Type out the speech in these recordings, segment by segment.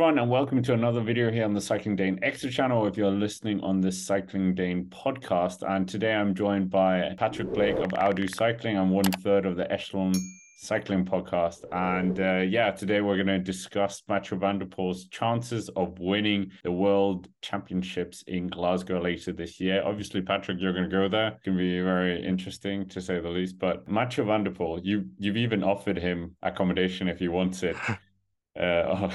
everyone, and welcome to another video here on the Cycling Dane Extra channel. If you're listening on this Cycling Dane podcast, and today I'm joined by Patrick Blake of Outdo Cycling. I'm one third of the Echelon Cycling podcast, and uh, yeah, today we're going to discuss Mathieu van der Poel's chances of winning the World Championships in Glasgow later this year. Obviously, Patrick, you're going to go there. Going to be very interesting to say the least. But Mathieu van der Poel, you you've even offered him accommodation if he wants it. uh,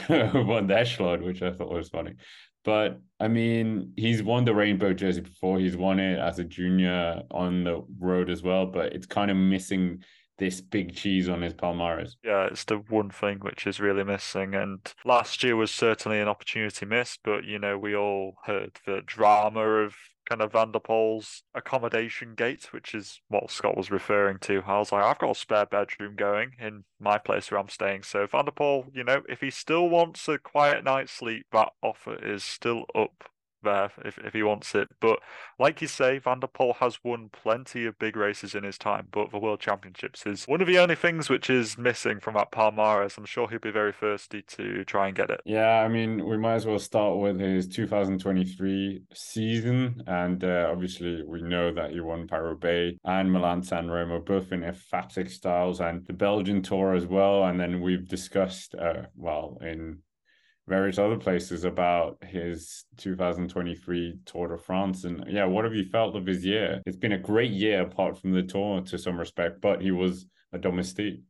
won the echelon, which I thought was funny. But I mean, he's won the rainbow jersey before. He's won it as a junior on the road as well. But it's kind of missing this big cheese on his palmares. Yeah, it's the one thing which is really missing. And last year was certainly an opportunity missed, but you know, we all heard the drama of kind of Van der Poel's accommodation gate, which is what Scott was referring to. I was like, I've got a spare bedroom going in my place where I'm staying. So Van der you know, if he still wants a quiet night's sleep, that offer is still up there if, if he wants it. But like you say, Van der Poel has won plenty of big races in his time, but the World Championships is one of the only things which is missing from that Palmares. I'm sure he'll be very thirsty to try and get it. Yeah, I mean, we might as well start with his 2023 season. And uh, obviously, we know that he won Paris and Milan San Remo, both in emphatic styles, and the Belgian Tour as well. And then we've discussed, uh, well, in various other places about his 2023 Tour de France. And yeah, what have you felt of his year? It's been a great year apart from the Tour to some respect, but he was a domestique.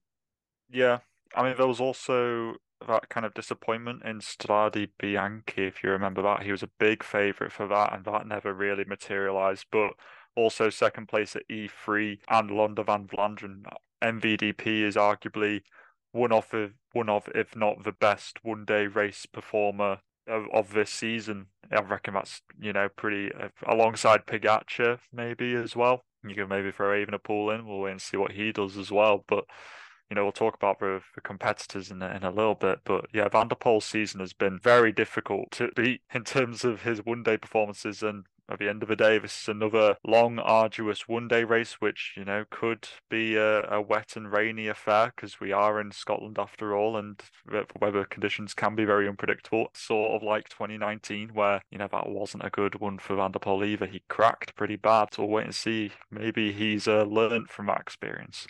Yeah. I mean, there was also that kind of disappointment in Strade Bianche, if you remember that. He was a big favourite for that, and that never really materialised. But also second place at E3 and Ronde van Vlaanderen. MVDP is arguably one of the one of if not the best one day race performer of, of this season. I reckon that's you know pretty uh, alongside Pogacar maybe as well. You can maybe throw Evenepoel in. We'll wait and see what he does as well. But you know we'll talk about the, the competitors in in a little bit. But yeah, Van der Poel's season has been very difficult to beat in terms of his one day performances and at the end of the day, this is another long, arduous one day race, which, you know, could be a, a wet and rainy affair because we are in Scotland after all, and the weather conditions can be very unpredictable. Sort of like 2019, where, you know, that wasn't a good one for Van either. He cracked pretty bad. So we'll wait and see. Maybe he's uh, learned from that experience.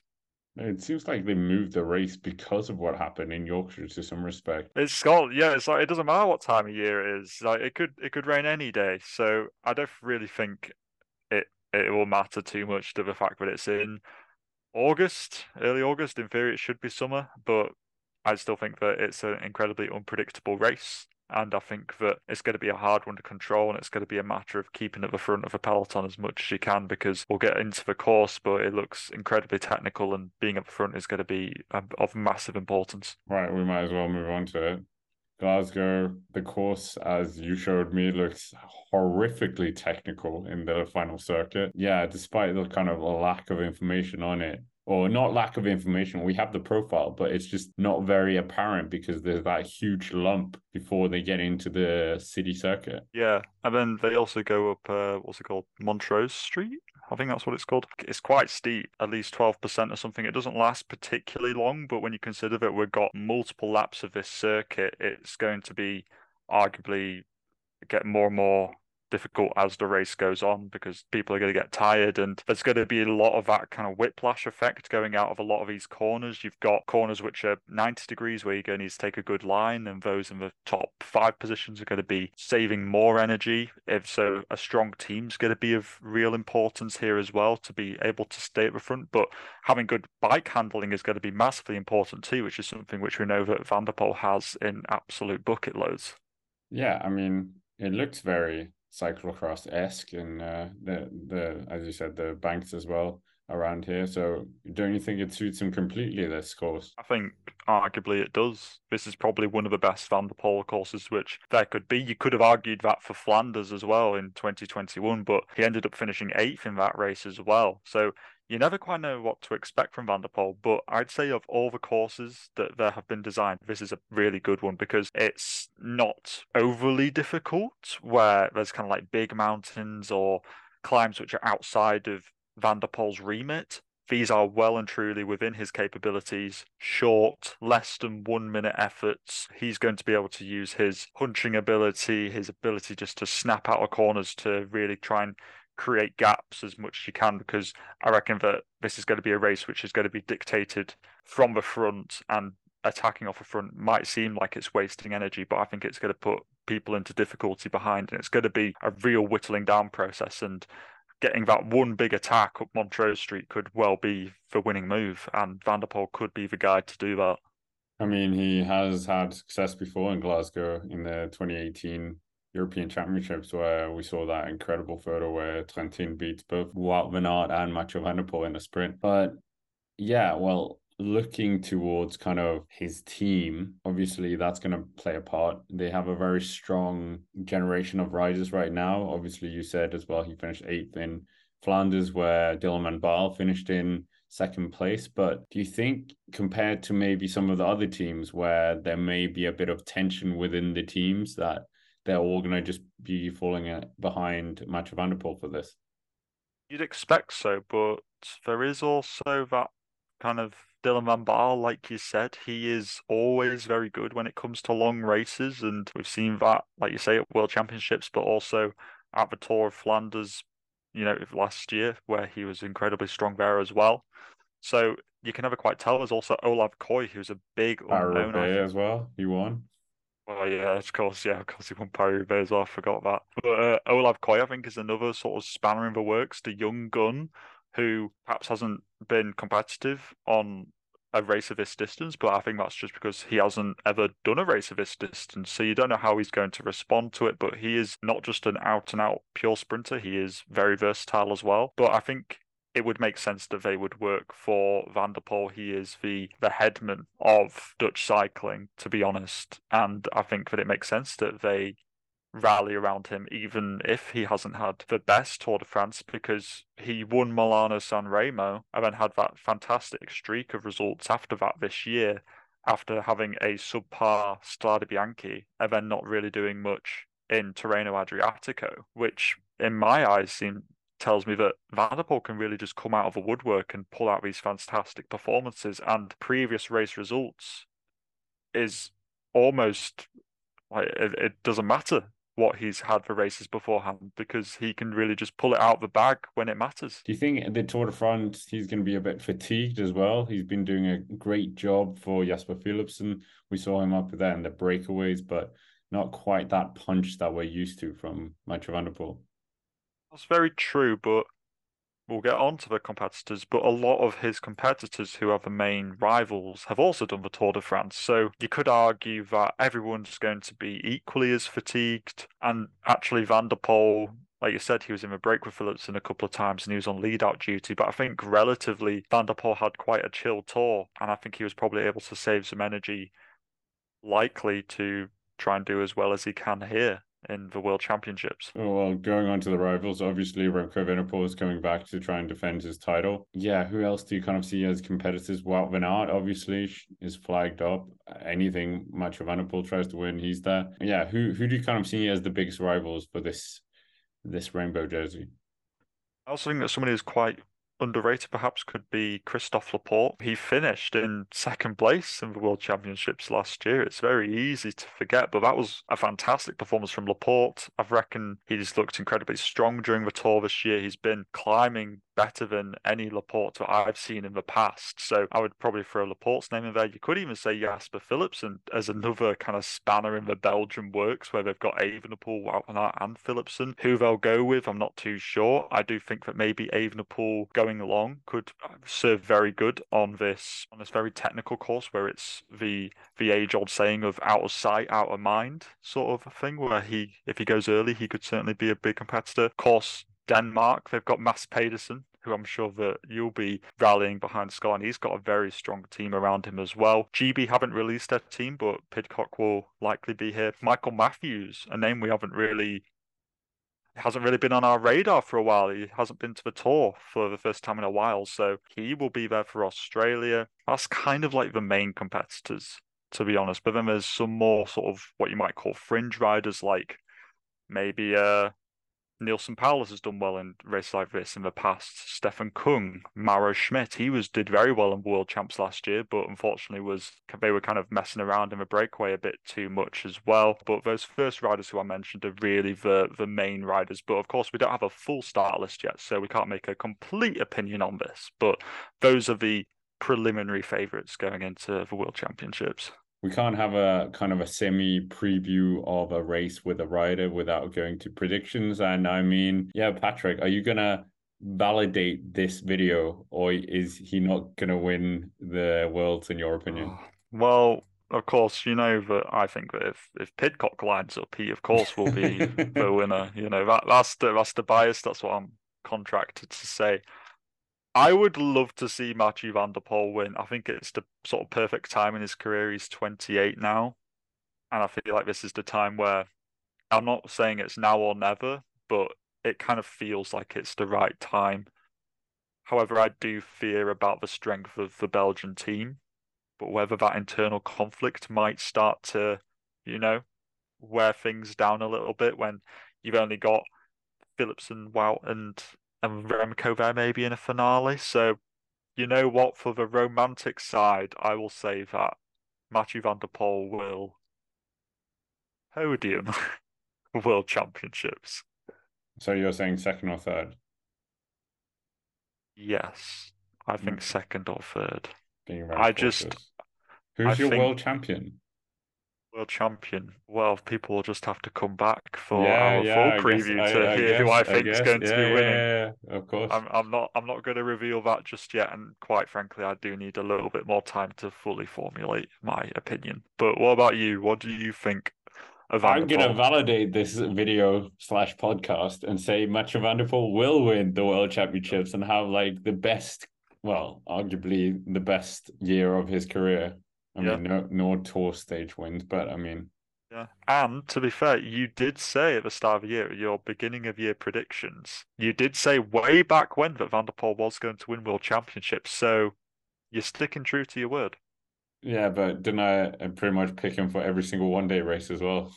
It seems like they moved the race because of what happened in Yorkshire to some respect. It's Scotland, yeah. It's like it doesn't matter what time of year it is. Like it could it could rain any day. So I don't really think it it will matter too much to the fact that it's in August, early August. In theory, it should be summer, but I still think that it's an incredibly unpredictable race. And I think that it's going to be a hard one to control, and it's going to be a matter of keeping at the front of a peloton as much as you can because we'll get into the course, but it looks incredibly technical, and being at the front is going to be um, of massive importance. Right, we might as well move on to it. Glasgow, the course, as you showed me, looks horrifically technical in the final circuit. Yeah, despite the kind of lack of information on it, or not lack of information. We have the profile, but it's just not very apparent because there's that huge lump before they get into the city circuit. Yeah, and then they also go up. Uh, what's it called? Montrose Street. I think that's what it's called. It's quite steep, at least 12% or something. It doesn't last particularly long, but when you consider that we've got multiple laps of this circuit, it's going to be arguably get more and more difficult as the race goes on because people are going to get tired and there's going to be a lot of that kind of whiplash effect going out of a lot of these corners. You've got corners which are 90 degrees where you're going to need to take a good line and those in the top five positions are going to be saving more energy. If so, a strong team's going to be of real importance here as well to be able to stay at the front. But having good bike handling is going to be massively important too, which is something which we know that Van der Poel has in absolute bucket loads. Yeah, I mean, it looks very cyclocross esque and uh, the the as you said the banks as well around here. So don't you think it suits him completely this course? I think arguably it does. This is probably one of the best Van der Poel courses which there could be. You could have argued that for Flanders as well in 2021, but he ended up finishing eighth in that race as well. So you never quite know what to expect from Van der Poel, but I'd say of all the courses that there have been designed, this is a really good one because it's not overly difficult, where there's kind of like big mountains or climbs which are outside of Van der Poel's remit. these are well and truly within his capabilities. Short, less than one minute efforts. He's going to be able to use his hunching ability, his ability just to snap out of corners to really try and create gaps as much as you can because I reckon that this is going to be a race which is going to be dictated from the front and attacking off the front might seem like it's wasting energy, but I think it's going to put people into difficulty behind and it's going to be a real whittling down process and getting that one big attack up Montrose Street could well be the winning move and Van der Poel could be the guy to do that. I mean, he has had success before in Glasgow in the 2018 European Championships where we saw that incredible photo where Trentin beats both Wout van Aert and Mathieu van der Poel in a sprint. But yeah, well, looking towards kind of his team, obviously that's going to play a part. They have a very strong generation of riders right now. Obviously, you said as well he finished eighth in Flanders, where Dylan van Baarle finished in second place. But do you think, compared to maybe some of the other teams where there may be a bit of tension within the teams, that they're all going to just be falling uh, behind Mathieu van der Poel for this? You'd expect so, but there is also that kind of Dylan van Baarle, like you said, he is always very good when it comes to long races, and we've seen that, like you say, at World Championships, but also at the Tour of Flanders, you know, last year where he was incredibly strong there as well. So you can never quite tell. There's also Olav Kooij, who's a big unknown. as well. He won. Oh yeah, of course, yeah, of course he won Paris as well. I forgot that. But uh, Olav Kooij, I think, is another sort of spanner in the works. The young gun who perhaps hasn't been competitive on a race of this distance, but I think that's just because he hasn't ever done a race of this distance. So you don't know how he's going to respond to it, but he is not just an out and out pure sprinter, he is very versatile as well. But I think it would make sense that they would work for Van der Poel. He is the the headman of Dutch cycling, to be honest. And I think that it makes sense that they rally around him, even if he hasn't had the best Tour de France, because he won Milano San Remo and then had that fantastic streak of results after that this year, after having a subpar Strade Bianche and then not really doing much in Tirreno Adriatico, which in my eyes seem tells me that Van der Poel can really just come out of the woodwork and pull out these fantastic performances and previous race results is almost like it, it doesn't matter what he's had for races beforehand because he can really just pull it out of the bag when it matters. Do you think the Tour de France he's going to be a bit fatigued as well? He's been doing a great job for Jasper Philipsen. We saw him up there in the breakaways, but not quite that punch that we're used to from Mathieu van der Poel. That's very true, but we'll get on to the competitors, but a lot of his competitors who are the main rivals have also done the Tour de France. So you could argue that everyone's going to be equally as fatigued. And actually, Van der Poel, like you said, he was in a break with Philipsen a couple of times and he was on lead out duty. But I think relatively, Van der Poel had quite a chill tour. And I think he was probably able to save some energy, likely to try and do as well as he can here in the World Championships. Well, going on to the rivals, obviously Remco Evenepoel is coming back to try and defend his title. Yeah, who else do you kind of see as competitors? Wout van Aert obviously is flagged up. Anything van der tries to win, he's there. Yeah, who who do you kind of see as the biggest rivals for this this rainbow jersey? I also think that somebody who's quite underrated perhaps could be Christophe Laporte. He finished in second place in the World Championships last year. It's very easy to forget, but that was a fantastic performance from Laporte. I reckon he's looked incredibly strong during the tour this year. He's been climbing better than any Laporte that I've seen in the past. So I would probably throw Laporte's name in there. You could even say Jasper Philipsen as another kind of spanner in the Belgian works where they've got Evenepoel, Wout and Philipsen. Who they'll go with, I'm not too sure. I do think that maybe Evenepoel going along could serve very good on this on this very technical course where it's the the age old saying of out of sight, out of mind sort of thing where he if he goes early he could certainly be a big competitor. Of course, Denmark, they've got Mads Pedersen, who I'm sure that you'll be rallying behind Sky, and he's got a very strong team around him as well. GB haven't released their team, but Pidcock will likely be here. Michael Matthews, a name we haven't really hasn't really been on our radar for a while. He hasn't been to the tour for the first time in a while, so he will be there for Australia. That's kind of like the main competitors, to be honest. But then there's some more sort of what you might call fringe riders, like maybe uh Neilson Powless has done well in races like this in the past. Stefan Kung, Mauro Schmid, he was did very well in World Champs last year, but unfortunately was they were kind of messing around in the breakaway a bit too much as well. But those first riders who I mentioned are really the the main riders. But of course, we don't have a full start list yet, so we can't make a complete opinion on this. But those are the preliminary favourites going into the World Championships we can't have a kind of a semi preview of a race with a rider without going to predictions. And I mean, yeah, Patrick, are you gonna validate this video or is he not gonna win the worlds in your opinion? Well, of course, you know that I think that if if Pidcock lines up, he of course will be the winner. You know that that's the that's the bias. That's what I'm contracted to say. I would love to see Mathieu van der Poel win. I think it's the sort of perfect time in his career. He's 28 now. And I feel like this is the time where I'm not saying it's now or never, but it kind of feels like it's the right time. However, I do fear about the strength of the Belgian team, but whether that internal conflict might start to, you know, wear things down a little bit when you've only got Philipsen, Wout, and and Remco there maybe in a finale. So, you know what? For the romantic side, I will say that Matthew van der Poel will podium World Championships. So you're saying second or third? Yes, I think mm. second or third. Being I just. Who's I your think... world champion? World champion. Well, people will just have to come back for yeah, our yeah, full preview guess, to I, hear guess, who I think is going yeah, to be winning. Yeah, of course. I'm, I'm not. I'm not going to reveal that just yet, and quite frankly, I do need a little bit more time to fully formulate my opinion. But what about you? What do you think? I'm going to validate this video slash podcast and say Mathieu van der Poel will win the world championships and have like the best, well, arguably the best year of his career. I yeah. mean, no, no tour stage wins, but I mean, yeah. And to be fair, you did say at the start of the year, your beginning of year predictions, you did say way back when that Van der Poel was going to win world championships. So you're sticking true to your word. Yeah, but didn't I pretty much pick him for every single one day race as well?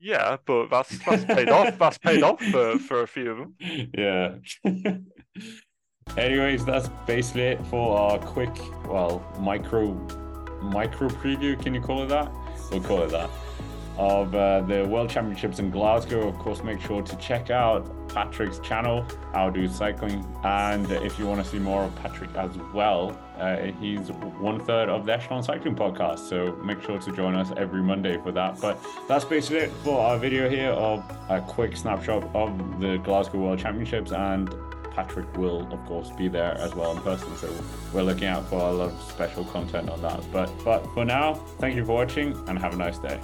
Yeah, but that's that's paid off. That's paid off for, for a few of them. Yeah. Anyways, that's basically it for our quick, well, micro micro preview. Can you call it that? We'll call it that. Of uh, the World Championships in Glasgow. Of course, make sure to check out Patrick's channel, I'll do cycling. And if you want to see more of Patrick as well, uh, he's one third of the Echelon Cycling Podcast. So make sure to join us every Monday for that. But that's basically it for our video here of a quick snapshot of the Glasgow World Championships and Patrick will, of course, be there as well in person. So we're looking out for a lot of special content on that. But but for now, thank you for watching and have a nice day.